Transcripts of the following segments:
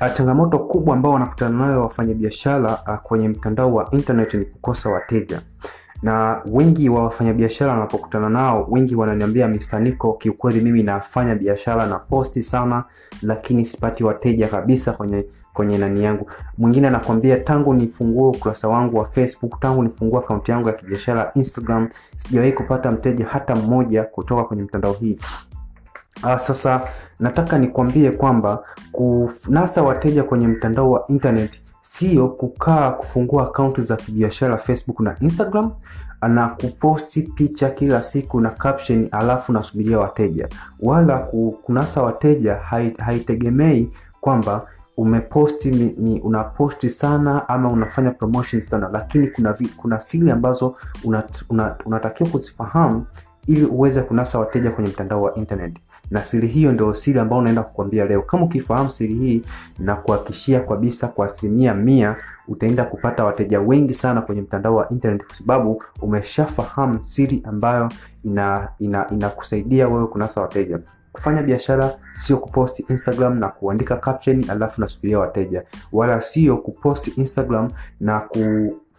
Uh, changamoto kubwa ambao wanakutana nayo wafanyabiashara uh, kwenye mtandao wa internet ni kukosa wateja, na wengi wa wafanyabiashara wanapokutana nao, wengi wananiambia Mr. Kiukweli mimi nafanya biashara na posti sana, lakini sipati wateja kabisa kwenye kwenye nani yangu. Mwingine anakwambia tangu nifungue ukurasa wangu wa Facebook, tangu nifungue akaunti yangu ya kibiashara Instagram, sijawahi kupata mteja hata mmoja kutoka kwenye mtandao hii. Uh, sasa nataka nikwambie kwamba kunasa wateja kwenye mtandao wa internet sio kukaa kufungua akaunti za kibiashara Facebook na Instagram na kuposti picha kila siku na caption alafu nasubiria wateja, wala kunasa wateja haitegemei kwamba umeposti ni, ni unaposti sana ama unafanya promotion sana, lakini kuna vi, kuna siri ambazo unat, una, unatakiwa kuzifahamu ili uweze kunasa wateja kwenye mtandao wa internet, na siri hiyo ndio siri ambayo unaenda kukwambia leo. Kama ukifahamu siri hii, na kuhakishia kabisa kwa asilimia mia utaenda kupata wateja wengi sana kwenye mtandao wa internet, kwa sababu umeshafahamu siri ambayo inakusaidia ina wewe kunasa wateja. Kufanya biashara sio kuposti Instagram na kuandika caption alafu nasubiria wateja, wala sio kuposti Instagram na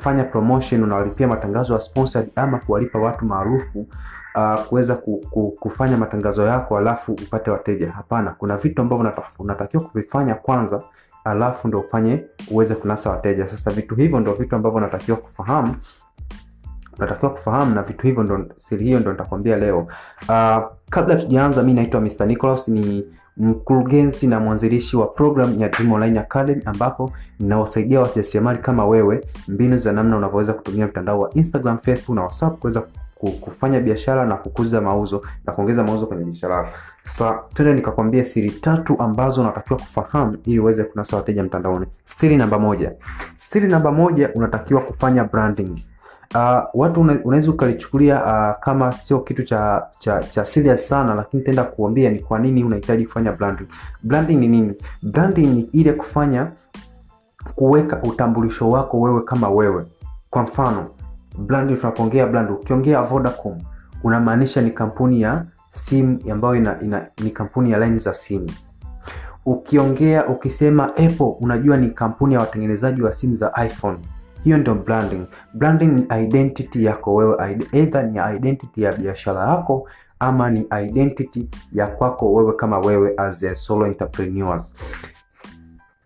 kufanya promotion unawalipia matangazo ya sponsored ama kuwalipa watu maarufu uh, kuweza ku, ku, kufanya matangazo yako alafu upate wateja. Hapana, kuna vitu ambavyo unatakiwa kuvifanya kwanza alafu ndo ufanye uweze kunasa wateja. Sasa vitu hivyo ndo vitu ambavyo unatakiwa kufahamu unatakiwa kufahamu na vitu hivyo ndo siri hiyo ndo nitakwambia leo. Uh, kabla tujaanza, mi naitwa Mr. Nicholas, ni mkurugenzi na mwanzilishi wa program ya Dream Online Academy ambapo ninawasaidia wajasiriamali kama wewe mbinu za namna unavyoweza kutumia mtandao wa Instagram, Facebook na WhatsApp kuweza kufanya biashara na kukuza mauzo na kuongeza mauzo kwenye biashara yako. Sasa twende nikakwambia siri tatu ambazo unatakiwa kufahamu ili uweze kunasa wateja mtandaoni. Siri namba moja. Siri namba moja, unatakiwa kufanya branding. Uh, watu unaweza ukalichukulia uh, kama sio kitu cha cha cha serious sana, lakini nitaenda kuambia ni kwa nini unahitaji kufanya branding. Branding ni nini? Branding ni ile kufanya kuweka utambulisho wako wewe kama wewe. Kwa mfano brand, tunapoongea brand, ukiongea Vodacom unamaanisha ni kampuni ya simu ambayo ina, ina, ni kampuni ya line za simu. Ukiongea ukisema Apple unajua ni kampuni ya watengenezaji wa simu za iPhone. Hiyo ndio branding. Branding ni identity yako wewe, either ni identity ya biashara yako ama ni identity ya kwako wewe kama wewe as a solo entrepreneurs.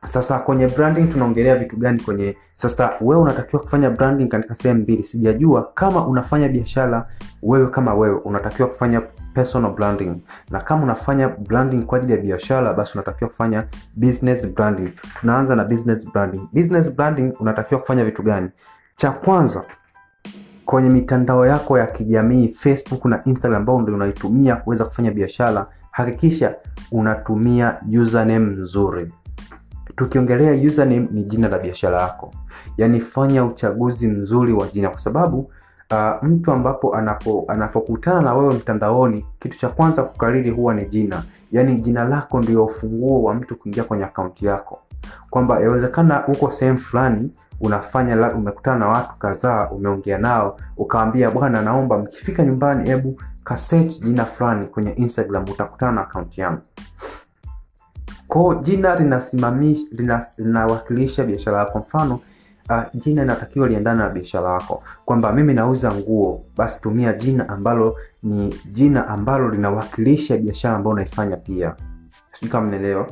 Sasa kwenye branding tunaongelea vitu gani kwenye sasa, wewe unatakiwa kufanya branding katika sehemu mbili. Sijajua kama unafanya biashara wewe kama wewe unatakiwa kufanya personal branding, na kama unafanya branding kwa ajili ya biashara, basi unatakiwa kufanya business branding. Tunaanza na business branding. Business branding unatakiwa kufanya vitu gani? Cha kwanza, kwenye mitandao yako ya kijamii Facebook na Instagram ambao ndio unaitumia kuweza kufanya biashara, hakikisha unatumia username nzuri. Tukiongelea username ni jina la biashara yako, yaani fanya uchaguzi mzuri wa jina, kwa sababu uh, mtu ambapo anapo anapokutana na wewe mtandaoni, kitu cha kwanza kukariri huwa ni jina, yaani jina lako ndio ufunguo wa mtu kuingia kwenye akaunti yako, kwamba yawezekana uko sehemu fulani unafanya umekutana na watu kadhaa, umeongea nao, ukawambia bwana, naomba mkifika nyumbani, hebu kasearch jina fulani kwenye Instagram, utakutana na akaunti yangu. Kwa jina linawakilisha biashara yako. Mfano uh, jina inatakiwa liendane na biashara yako, kwamba mimi nauza nguo, basi tumia jina ambalo ni jina ambalo linawakilisha biashara ambayo unaifanya pia. Sijui kama mnaelewa.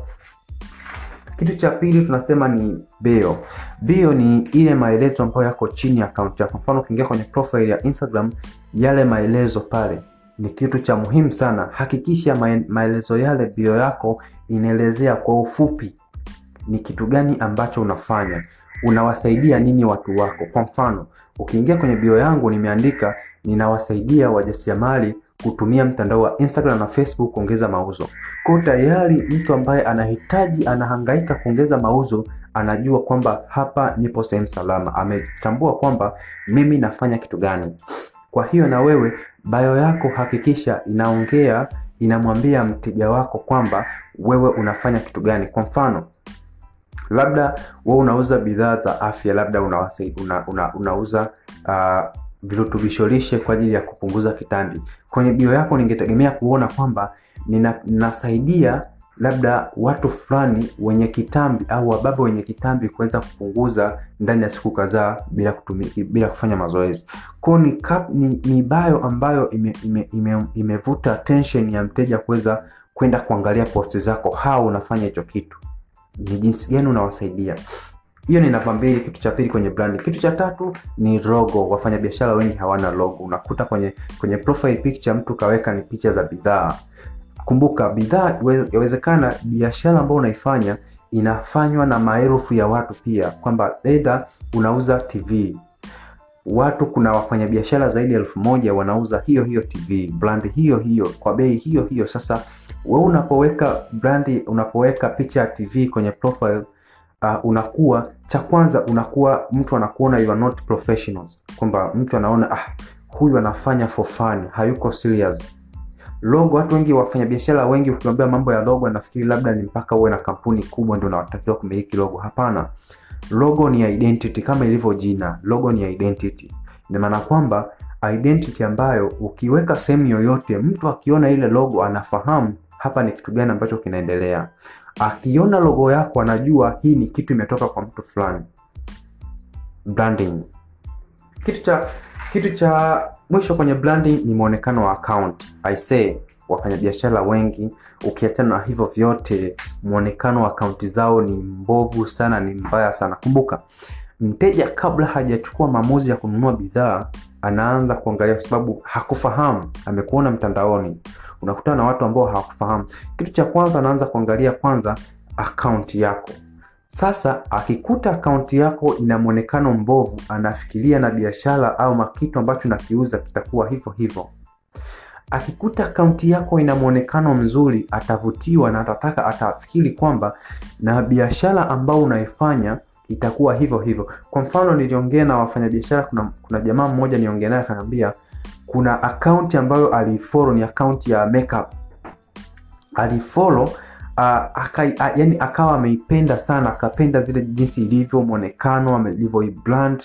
Kitu cha pili tunasema ni bio. Bio ni ile maelezo ambayo yako chini ya akaunti yako. Mfano ukiingia kwenye profile ya Instagram, yale maelezo pale ni kitu cha muhimu sana. Hakikisha maelezo yale, bio yako inaelezea kwa ufupi ni kitu gani ambacho unafanya, unawasaidia nini watu wako. Kwa mfano, ukiingia kwenye bio yangu nimeandika ninawasaidia wajasiriamali kutumia mtandao wa Instagram na Facebook kuongeza mauzo. Kwa tayari mtu ambaye anahitaji anahangaika kuongeza mauzo anajua kwamba hapa nipo sehemu salama, ametambua kwamba mimi nafanya kitu gani. Kwa hiyo na wewe bio yako hakikisha inaongea inamwambia mteja wako kwamba wewe unafanya kitu gani. Kwa mfano, labda wewe unauza bidhaa za afya, labda unawasi, una, una, unauza uh, virutubisho kwa ajili ya kupunguza kitambi. Kwenye bio yako ningetegemea kuona kwamba nina, labda watu fulani wenye kitambi au wababa wenye kitambi kuweza kupunguza ndani ya siku kadhaa bila bila kufanya mazoezi. kwao ni, ni, ni bayo ambayo imevuta ime, ime, ime attention ya mteja kuweza kwenda kuangalia posti zako, how unafanya hicho kitu, ni jinsi gani unawasaidia. Hiyo ni namba mbili, kitu cha pili kwenye brand Kitu cha tatu ni logo. Wafanyabiashara wengi hawana logo. Unakuta kwenye kwenye profile picture mtu kaweka ni picha za bidhaa. Kumbuka bidhaa, yawezekana biashara ambayo unaifanya inafanywa na maelfu ya watu pia, kwamba eidha unauza TV watu, kuna wafanyabiashara zaidi ya elfu moja wanauza hiyo hiyo TV, brand hiyo hiyo kwa bei hiyo hiyo. Sasa we unapoweka brandi, unapoweka picha ya TV kwenye profile uh, unakuwa cha kwanza, unakuwa mtu anakuona you are not professionals, kwamba mtu anaona ah, huyu anafanya for fun, hayuko serious. Logo, watu wengi wafanyabiashara wengi ukiambia mambo ya logo anafikiri labda ni mpaka uwe na kampuni kubwa ndio unatakiwa kumiliki logo. Hapana, logo ni identity kama ilivyo jina. Logo ni identity, ina maana kwamba identity ambayo ukiweka sehemu yoyote, mtu akiona ile logo anafahamu hapa ni kitu gani ambacho kinaendelea. Akiona logo yako anajua hii ni kitu imetoka kwa mtu fulani. Branding. Kitu cha kitu cha mwisho kwenye branding ni mwonekano wa account. I say wafanyabiashara wengi, ukiachana na hivyo vyote, mwonekano wa akaunti zao ni mbovu sana, ni mbaya sana. Kumbuka, mteja kabla hajachukua maamuzi ya kununua bidhaa anaanza kuangalia, kwa sababu hakufahamu, amekuona mtandaoni. Unakutana na watu ambao hawakufahamu. Kitu cha kwanza anaanza kuangalia kwanza akaunti yako. Sasa akikuta akaunti yako ina mwonekano mbovu, anafikiria na biashara au kitu ambacho nakiuza kitakuwa hivyo hivyo. Akikuta akaunti yako ina mwonekano mzuri, atavutiwa na atataka, atafikiri kwamba na biashara ambao unaifanya itakuwa hivyo hivyo. Kwa mfano, niliongea na wafanyabiashara, kuna, kuna jamaa mmoja niongea naye akaniambia kuna akaunti ambayo alifollow ni akaunti ya makeup alifollow uh, yani akawa ameipenda sana, akapenda zile jinsi ilivyo mwonekano alivyoibrand,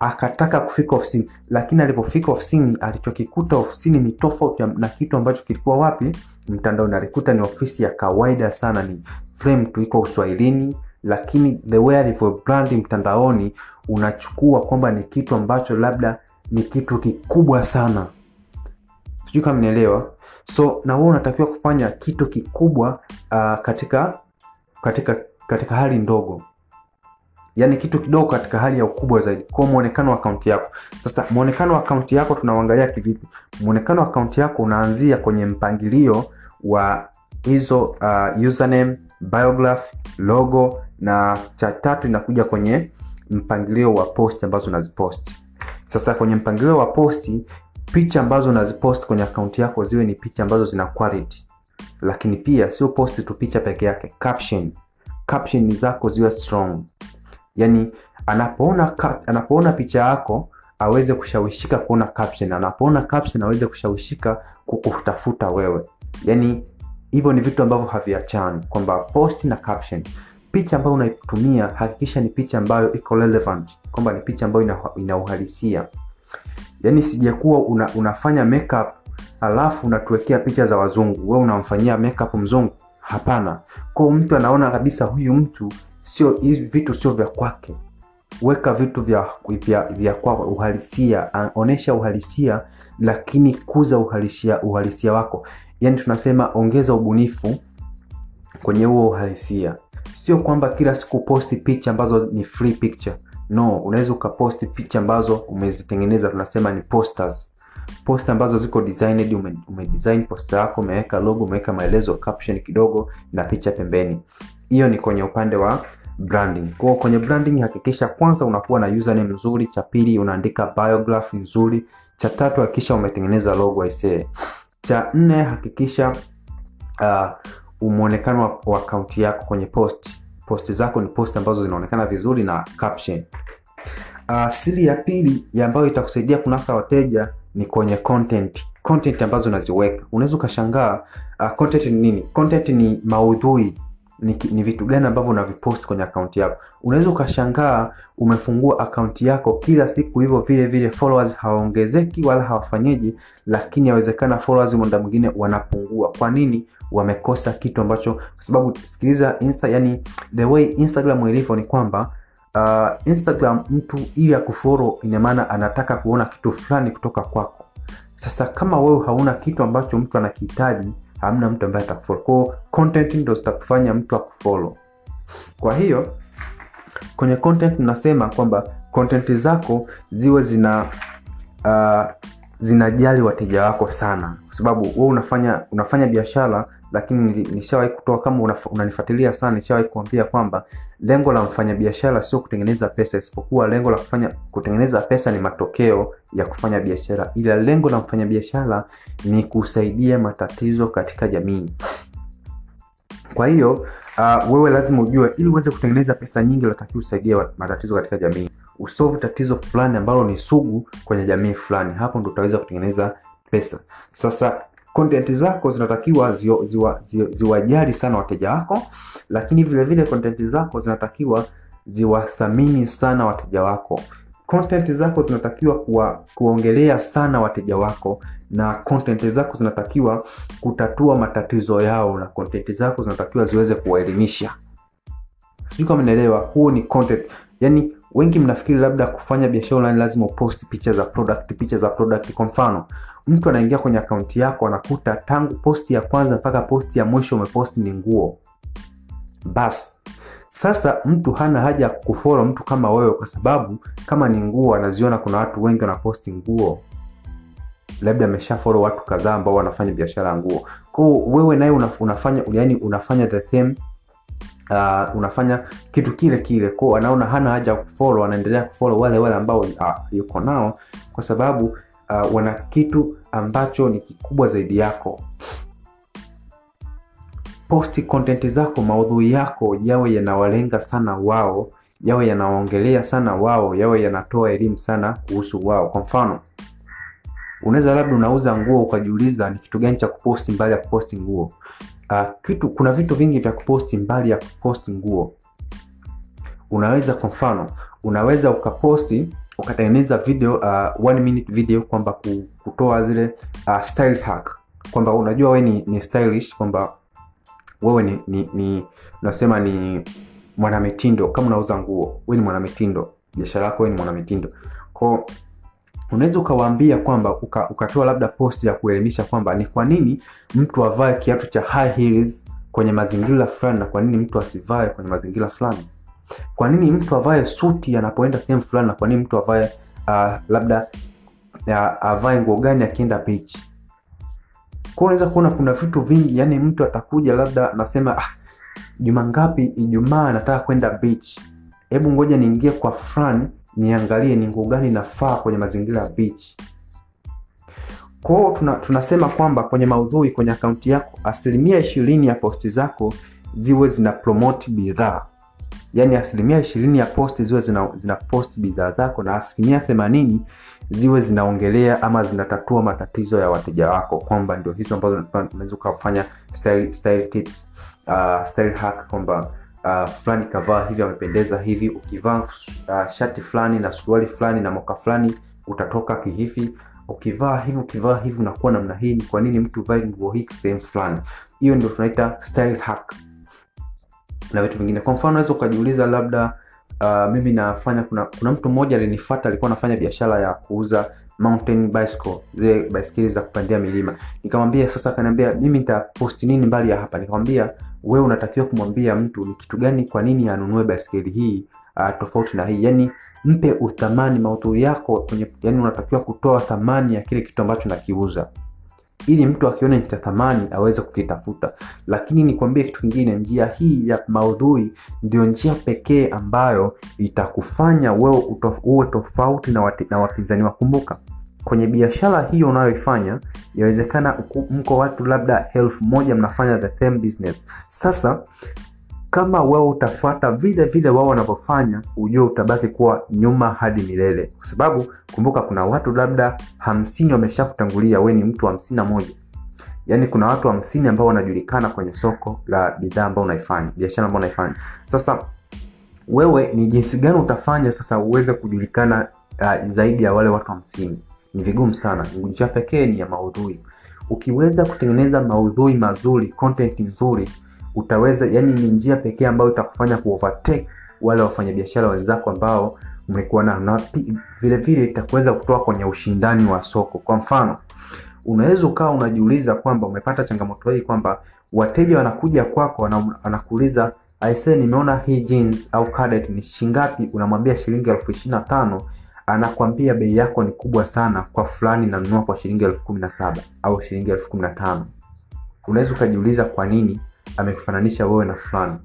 akataka kufika ofisini, lakini alipofika ofisini alichokikuta ofisini ni tofauti na kitu ambacho kilikuwa wapi mtandaoni. Alikuta ni ofisi ya kawaida sana, ni frame tu iko Uswahilini, lakini the way alivyobrand mtandaoni unachukua kwamba ni kitu ambacho labda ni kitu kikubwa sana. Sijui kama nielewa. So na wewe unatakiwa kufanya kitu kikubwa uh, katika katika katika hali ndogo, yaani kitu kidogo katika hali ya ukubwa zaidi, kwa muonekano wa akaunti yako. Sasa muonekano wa akaunti yako tunauangalia kivipi? Muonekano wa akaunti yako unaanzia kwenye mpangilio wa hizo uh, username, biograph, logo na cha tatu inakuja kwenye mpangilio wa post ambazo unazipost Sasa kwenye mpangilio wa posti, picha ambazo unazipost kwenye akaunti yako ziwe ni picha ambazo zina quality, lakini pia sio posti tu picha peke yake. Caption, caption zako ziwe strong, yani anapoona anapoona picha yako aweze kushawishika kuona caption, anapoona caption aweze kushawishika kukutafuta wewe. Yani hivyo ni vitu ambavyo haviachani, kwamba post na caption. Picha ambayo unaitumia hakikisha ni picha ambayo iko relevant, kwamba ni picha ambayo ina. Yani sijakuwa una, unafanya makeup alafu unatuwekea picha za wazungu, wewe unamfanyia makeup mzungu. Hapana, kwa mtu anaona kabisa huyu mtu sio, vitu sio vya kwake. Weka vitu vya vya, vya kwa uhalisia, onesha uhalisia, lakini kuza uhalisia uhalisia wako. Yani tunasema ongeza ubunifu kwenye huo uhalisia. Sio kwamba kila siku posti picha ambazo ni free picture. No, unaweza ukaposti picha ambazo umezitengeneza, tunasema ni posters. Posta ambazo ziko designed, umedesign ume design yako, umeweka logo, umeweka maelezo, caption kidogo na picha pembeni. Hiyo ni kwenye upande wa branding. Kwa kwenye branding hakikisha kwanza unakuwa na username nzuri, cha pili unaandika biograph nzuri, cha tatu hakikisha umetengeneza logo aisee. Cha nne hakikisha uh, muonekano wa akaunti yako kwenye post. Posti zako ni post ambazo zinaonekana vizuri na caption. Uh, siri ya pili ambayo itakusaidia kunasa wateja ni kwenye content. Content ambazo unaziweka. Unaweza ukashangaa uh, content ni nini? Content ni maudhui. Ni, ni vitu gani ambavyo unavipost kwenye akaunti yako. Unaweza ukashangaa umefungua akaunti yako kila siku hivyo vile vile, followers hawaongezeki wala hawafanyeji, lakini yawezekana followers muda mwingine wanapungua. Kwa nini? Wamekosa kitu ambacho, kwa sababu sikiliza, Insta, yani the way Instagram ilivyo ni kwamba uh, Instagram mtu ili akufollow, ina maana anataka kuona kitu fulani kutoka kwako. Sasa kama wewe hauna kitu ambacho mtu anakihitaji hamna mtu ambaye atakufollow. Kwa content ndo zitakufanya mtu akufollow. Kwa hiyo kwenye content nasema kwamba content zako ziwe zina uh, zinajali wateja wako sana, kwa sababu wewe unafanya unafanya biashara, lakini nishawahi kutoa kama unanifuatilia sana, nishawahi kuambia kwamba lengo la mfanyabiashara sio kutengeneza pesa, isipokuwa lengo la kufanya kutengeneza pesa ni matokeo ya kufanya biashara, ila lengo la mfanyabiashara ni kusaidia matatizo katika jamii. Kwa hiyo uh, wewe lazima ujue, ili uweze kutengeneza pesa nyingi, unatakiwa usaidie matatizo katika jamii, usovu tatizo fulani ambalo ni sugu kwenye jamii fulani, hapo ndo utaweza kutengeneza pesa. Sasa content zako zinatakiwa ziwajali ziwa, ziwa, sana wateja wako, lakini vile vile content zako zinatakiwa ziwathamini sana wateja wako. Content zako zinatakiwa kuwa, kuongelea sana wateja wako, na content zako zinatakiwa kutatua matatizo yao, na content zako zinatakiwa ziweze kuwaelimisha. Sijui kama naelewa, huo ni content. Yani wengi mnafikiri labda kufanya biashara online lazima upost picha za product, picha za product. Kwa mfano mtu anaingia kwenye akaunti yako anakuta tangu posti ya kwanza mpaka posti ya mwisho umeposti ni nguo. basi sasa mtu hana haja ya kufollow mtu kama wewe, kwa sababu kama ni nguo anaziona kuna watu wengi wanaposti nguo, labda ameshafolo watu kadhaa ambao wanafanya biashara ya nguo. kwao wewe naye unafanya unafanya the same uh, unafanya kitu kile kile, ko anaona hana haja ya kufollow, anaendelea kufollow wale wale ambao uh, yuko nao kwa sababu uh, wana kitu ambacho ni kikubwa zaidi yako. Posti content zako, maudhui yako yawe yanawalenga sana wao, yawe yanawaongelea sana wao, yawe yanatoa elimu sana kuhusu wao. Kwa mfano, unaweza labda unauza nguo ukajiuliza ni kitu gani cha kuposti mbali ya kuposti nguo. Uh, kitu kuna vitu vingi vya kuposti mbali ya kuposti nguo. Unaweza kwa mfano, unaweza ukaposti ukatengeneza video uh, one minute video kwamba kutoa zile uh, style hack kwamba unajua we ni, ni stylish kwamba wewe ni, ni, ni unasema ni mwanamitindo. Kama unauza nguo, we ni mwanamitindo, biashara yako we ni mwanamitindo. Kwa unaweza ukawaambia kwamba uka, ukatoa labda post ya kuelimisha kwamba ni kwa nini mtu avae kiatu cha high heels kwenye mazingira fulani na kwa nini mtu asivae kwenye mazingira fulani. Kwa nini mtu avae suti anapoenda sehemu fulani na kwa nini mtu avae uh, labda uh, avae nguo gani akienda beach. Kwa unaweza kuona kuna vitu vingi, yani mtu atakuja labda anasema ah, juma ngapi? Ijumaa nataka kwenda beach, hebu ngoja niingie kwa fulani niangalie ni nguo gani nafaa kwenye mazingira ya beach. kwao tuna, tunasema kwamba kwenye maudhui kwenye akaunti yako asilimia ishirini ya posti zako ziwe zina promote bidhaa, yaani asilimia ishirini ya posti ziwe zina, zina post bidhaa zako na asilimia themanini ziwe zinaongelea ama zinatatua matatizo ya wateja wako, kwamba ndio hizo ambazo unaweza ukafanya style, uh, style hack kwamba Uh, fulani kavaa hivi amependeza hivi, ukivaa uh, shati fulani na suruali fulani na moka fulani utatoka kihivi, ukivaa hivi ukivaa hivi unakuwa namna hii. Ni kwa nini mtu vae nguo hii sehemu fulani? Hiyo ndio tunaita style hack na vitu vingine. Kwa mfano unaweza ukajiuliza labda, uh, mimi nafanya kuna, kuna mtu mmoja alinifuata, alikuwa anafanya biashara ya kuuza mountain bicycle, zile baiskeli za kupandia milima. Nikamwambia sasa, akaniambia mimi nitaposti nini mbali ya hapa? Nikamwambia wewe unatakiwa kumwambia mtu ni kitu gani, kwa nini anunue baiskeli hii uh, tofauti na hii. Yani mpe uthamani maudhui yako kwenye, yani unatakiwa kutoa thamani ya kile kitu ambacho nakiuza, ili mtu akiona ni cha thamani aweze kukitafuta. Lakini nikwambie kitu kingine, njia hii ya maudhui ndio njia pekee ambayo itakufanya wewe uwe tofauti na, na wapinzani wakumbuka kwenye biashara hiyo unayoifanya yawezekana mko watu labda elfu moja mnafanya the same business. Sasa kama wewe utafuata vile vile wao wanavyofanya, ujue utabaki kuwa nyuma hadi milele, kwa sababu kumbuka, kuna watu labda hamsini wameshakutangulia, we ni mtu hamsini na moja. yaani kuna watu hamsini ambao wanajulikana kwenye soko la bidhaa ambao unaifanya biashara ambao unaifanya. Sasa wewe ni jinsi gani utafanya sasa uweze kujulikana uh, zaidi ya wale watu hamsini? Ni vigumu sana. Njia pekee ni ya maudhui. Ukiweza kutengeneza maudhui mazuri content nzuri utaweza yani ni njia pekee ambayo itakufanya kuovertake wale wafanyabiashara wenzako ambao mlikuwa nao. Na vile vile itakuweza kutoa kwenye ushindani wa soko. Kwa mfano unaweza ukawa unajiuliza kwamba umepata changamoto hii kwamba wateja wanakuja kwako wanakuuliza aise nimeona hii jeans au cadet ni shingapi? Unamwambia shilingi elfu ishiri na tano anakwambia bei yako ni kubwa sana kwa fulani nanunua kwa shilingi elfu kumi na saba au shilingi elfu kumi na tano. Unaweza ukajiuliza kwa nini amekufananisha wewe na fulani.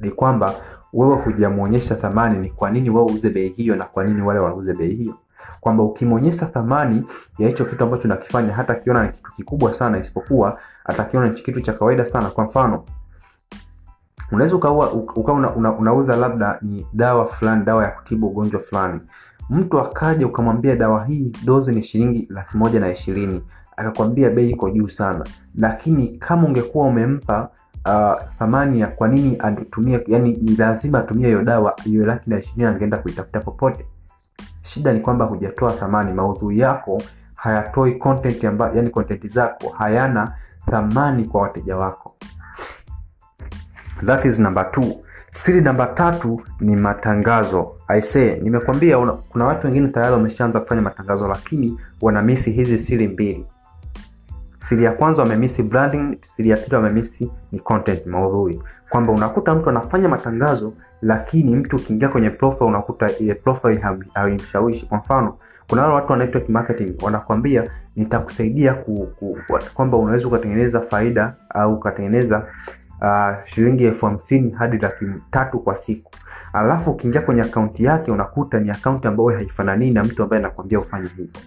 Ni kwamba wewe hujamwonyesha thamani ni kwa nini wewe uuze bei hiyo na kwa nini wale wanauze bei hiyo. Kwamba ukimwonyesha thamani ya hicho kitu ambacho nakifanya hata akiona ni kitu kikubwa sana isipokuwa atakiona ni kitu cha kawaida sana. Kwa mfano unaweza ukawa uka una, una, unauza labda ni dawa fulani dawa ya kutibu ugonjwa fulani. Mtu akaja ukamwambia dawa hii dozi ni shilingi laki moja na ishirini akakwambia bei iko juu sana. Lakini kama ungekuwa umempa uh, thamani ya kwa nini atumie yani ni lazima atumie hiyo dawa hiyo laki na ishirini angeenda kuitafuta popote. Shida ni kwamba hujatoa thamani maudhui yako hayatoi content amba, yani content zako hayana thamani kwa wateja wako. That is number two. Siri namba tatu ni matangazo. Aisee nimekwambia una, kuna watu wengine tayari wameshaanza kufanya matangazo lakini wanamisi hizi siri mbili siri ya kwanza wamemisi branding siri ya pili wamemisi ni content maudhui. Kwamba unakuta mtu anafanya matangazo lakini mtu ukiingia kwenye profile unakuta ile profile haimshawishi. Kwa mfano kuna wale watu wanaitwa marketing wanakwambia nitakusaidia ku, ku, kwamba unaweza ukatengeneza faida au ukatengeneza uh, shilingi elfu hamsini hadi laki tatu kwa siku. Alafu ukiingia kwenye akaunti yake unakuta ni akaunti ambayo haifananii na mtu ambaye anakwambia ufanye hivyo.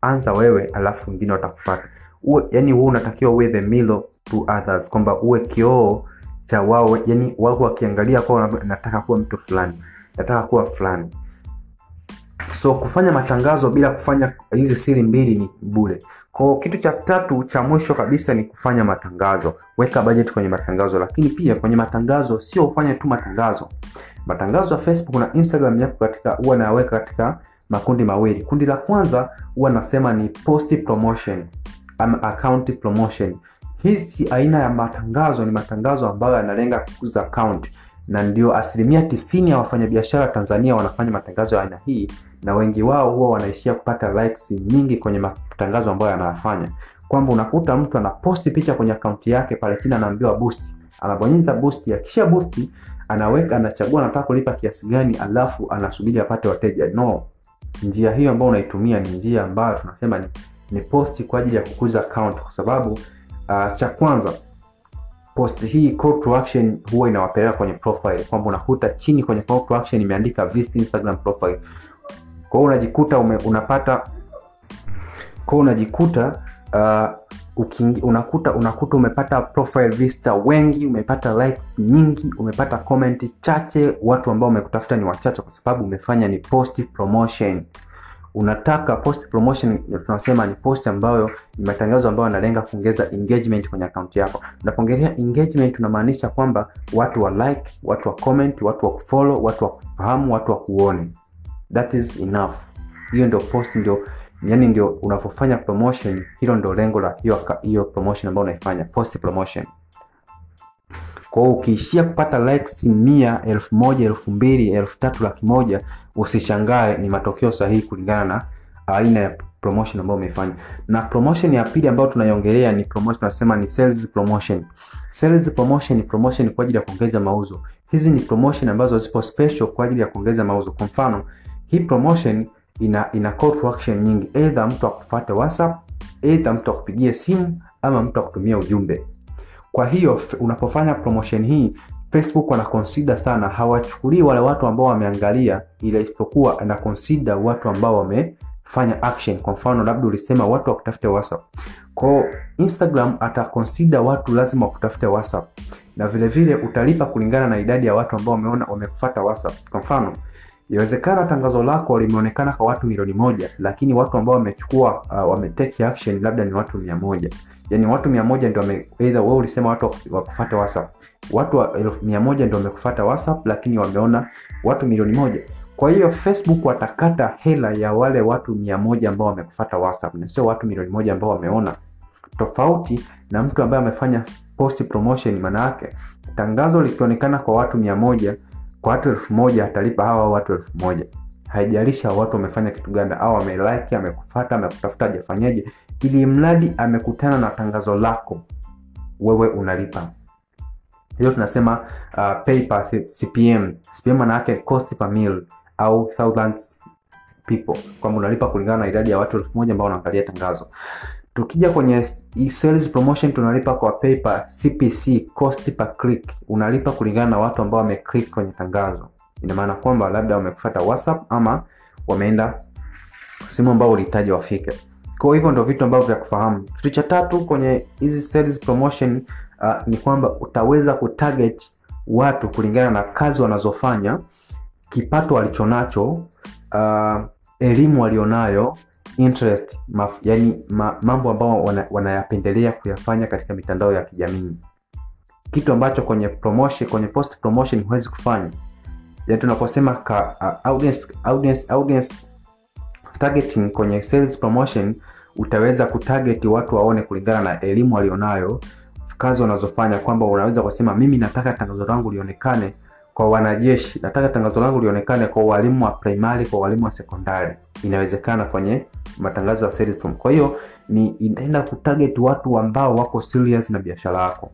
Anza wewe alafu wengine watakufata uwe, yani wewe unatakiwa uwe the mirror to others kwamba uwe kioo cha wao yani wao wakiangalia kwa nataka kuwa mtu fulani nataka kuwa fulani. So kufanya matangazo bila kufanya hizi siri mbili ni bule kwao kitu cha tatu cha mwisho kabisa ni kufanya matangazo. Weka bajeti kwenye matangazo lakini pia kwenye matangazo sio ufanye tu matangazo. Matangazo ya facebook na instagram yako katika huwa nayaweka katika makundi mawili. Kundi la kwanza huwa nasema ni post promotion account promotion. Hizi aina ya matangazo ni matangazo ambayo yanalenga kukuza account na ndio asilimia tisini ya wafanyabiashara tanzania wanafanya matangazo ya aina hii na wengi wao huwa wanaishia kupata likes nyingi kwenye matangazo ambayo yanayafanya kwamba unakuta mtu anaposti picha kwenye akaunti yake pale chini anaambiwa boost. Anabonyeza boost akisha boost anaweka anachagua anataka kulipa kiasi gani alafu anasubiri apate wateja. No. Njia hiyo ambayo unaitumia ni njia ambayo tunasema ni, ni posti kwa ajili ya kukuza account kwa sababu uh, cha kwanza post hii call to action huwa inawapeleka kwenye profile kwamba unakuta chini kwenye call to action imeandika visit instagram profile. Kwa hiyo unajikuta ume, unapata kwa unajikuta uh, uking, unakuta unakuta umepata profile visitor wengi umepata likes nyingi umepata comment chache watu ambao wamekutafuta ni wachache kwa sababu umefanya ni post promotion unataka post promotion tunasema ni post ambayo ni matangazo ambayo yanalenga kuongeza engagement kwenye akaunti yako. Unapoongelea engagement unamaanisha kwamba watu wa like watu wa comment watu wa kufollow watu wa kufahamu watu wa kuone. That is enough. Hiyo ndio post ndio yani ndio unavyofanya promotion hilo ndio lengo la hiyo hiyo promotion ambayo unaifanya post promotion kwa hiyo ukiishia kupata likes mia elfu moja elfu mbili elfu tatu laki moja usishangae ni matokeo sahihi kulingana na aina ya promotion ambayo umeifanya. Na promotion ya pili ambayo tunaiongelea ni promotion tunasema ni sales promotion. Sales promotion ni promotion kwa ajili ya kuongeza mauzo. Hizi ni promotion ambazo zipo special kwa ajili ya kuongeza mauzo. Kwa mfano hii promotion ina ina call to action nyingi. Either mtu akufuate whatsapp either mtu akupigie simu ama mtu akutumia ujumbe kwa hiyo unapofanya promotion hii facebook wana consider sana hawachukulii wale watu ambao wameangalia ila isipokuwa ana watu ambao wamefanya action. Kwa mfano labda ulisema watu wakutafute whatsapp. Kwao instagram ata watu lazima wakutafute whatsapp. Na vile vile utalipa kulingana na idadi ya watu ambao wameona wamekufuata whatsapp. Kwa mfano Inawezekana tangazo lako limeonekana kwa watu milioni moja, lakini watu ambao wamechukua uh, wametake action labda ni watu mia moja. Yani watu mia moja wame either wewe ulisema watu wakufata WhatsApp, watu mia moja ndio wamekufata WhatsApp, lakini wameona watu milioni moja. Kwa hiyo Facebook watakata hela ya wale watu mia moja ambao wamekufata WhatsApp na sio watu milioni moja ambao wameona, tofauti na mtu ambaye amefanya post promotion. Maana tangazo likionekana kwa watu mia moja kwa watu elfu moja atalipa hawa watu elfu moja haijalisha watu wamefanya kitu gani, au amelike, amekufata amekutafuta, hajafanyaje, ili mradi amekutana na tangazo lako, wewe unalipa. Hiyo tunasema uh, pay per CPM. CPM maana cost per mille au thousands people, kwamba unalipa kulingana na idadi ya watu elfu moja ambao wanaangalia tangazo. Tukija kwenye sales promotion tunalipa kwa pay CPC, cost per click. Unalipa kulingana na watu ambao wameclick kwenye tangazo. Ina maana kwamba labda wamekufuata WhatsApp ama wameenda simu ambao ulihitaji wafike. Kwa hivyo ndio vitu ambavyo vya kufahamu. Kitu cha tatu kwenye hizi sales promotion uh, ni kwamba utaweza kutarget watu kulingana na kazi wanazofanya, kipato walichonacho, uh, elimu walionayo interest maf, yani ma, mambo ambao wana, wanayapendelea kuyafanya katika mitandao ya kijamii, kitu ambacho kwenye promotion, kwenye post promotion huwezi kufanya. Yani tunaposema ka uh, audience, audience, audience targeting kwenye sales promotion, utaweza kutarget watu waone kulingana na elimu walionayo, kazi wanazofanya, kwamba unaweza kusema mimi nataka tangazo langu lionekane kwa wanajeshi, nataka tangazo langu lionekane kwa walimu wa primary, kwa walimu wa sekondari. Inawezekana kwenye matangazo ya sales form Kwa hiyo ni inaenda kutarget watu ambao wako serious na biashara yako.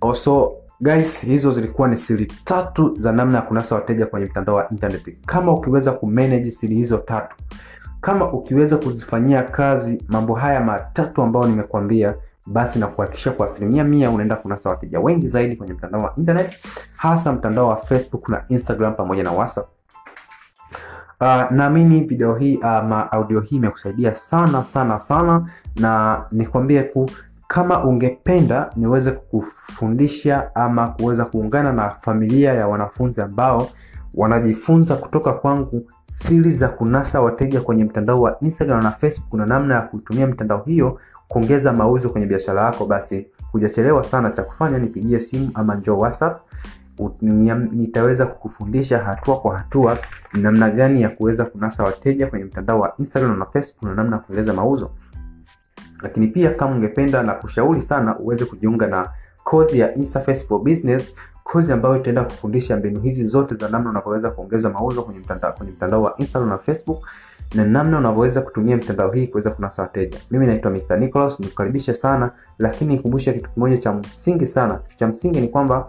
Also guys, hizo zilikuwa ni siri tatu za namna ya kunasa wateja kwenye mtandao wa internet. Kama ukiweza kumanage siri hizo tatu, kama ukiweza kuzifanyia kazi mambo haya matatu ambayo nimekuambia basi na kuhakikisha kwa asilimia mia unaenda kunasa wateja wengi zaidi kwenye mtandao wa internet, hasa mtandao wa Facebook na Instagram pamoja na WhatsApp. Uh, naamini video hii ama uh, audio hii imekusaidia sana sana sana, na nikwambie tu kama ungependa niweze kukufundisha ama kuweza kuungana na familia ya wanafunzi ambao wanajifunza kutoka kwangu siri za kunasa wateja kwenye mtandao wa Instagram na Facebook na namna ya kutumia mitandao hiyo kuongeza mauzo kwenye biashara yako, basi hujachelewa sana. Cha kufanya nipigie simu ama njoo WhatsApp, nitaweza kukufundisha hatua kwa hatua namna gani ya kuweza kunasa wateja kwenye mtandao wa Instagram na Facebook na namna ya kuongeza mauzo. Lakini pia kama ungependa na kushauri sana uweze kujiunga na kozi ya Interface for Business, kozi ambayo itaenda kufundisha mbinu hizi zote za namna unavyoweza kuongeza mauzo kwenye mtandao kwenye mtandao wa Instagram na Facebook na namna unavyoweza kutumia mtandao hii kuweza kunasa wateja. Mimi naitwa Mr. Nicholas, nikukaribisha sana, lakini nikumbushe kitu kimoja cha msingi sana. Kitu cha msingi ni kwamba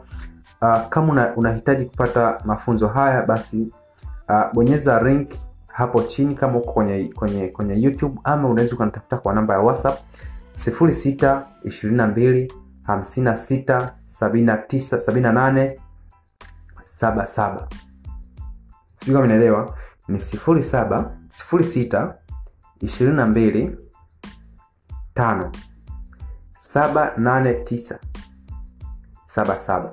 uh, kama unahitaji una kupata mafunzo haya basi uh, bonyeza link hapo chini kama uko kwenye kwenye kwenye YouTube ama unaweza ukanitafuta kwa namba ya WhatsApp 06 22 56 79 78 77. Sijui kama inaelewa, ni 07 06 22 5 789 77.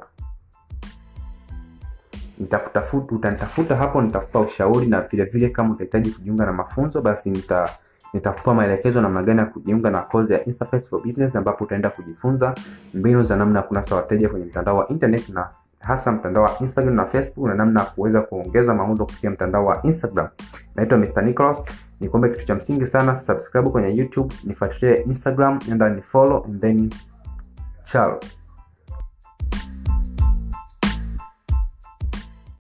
Nitakutafuta, utanitafuta hapo, nitakupa ushauri na vile vile kama utahitaji kujiunga na mafunzo basi nita nitakupa maelekezo namna gani ya kujiunga na kozi ya Interface for Business ambapo utaenda kujifunza mbinu za namna ya kunasa wateja kwenye mtandao wa internet na hasa mtandao wa Instagram na Facebook na namna ya kuweza kuongeza mauzo kupitia mtandao wa Instagram. Naitwa Mr. Nicholas. Nikuombe kitu cha msingi sana, subscribe kwenye YouTube, nifuatilie Instagram, nenda ni follow and then ciao.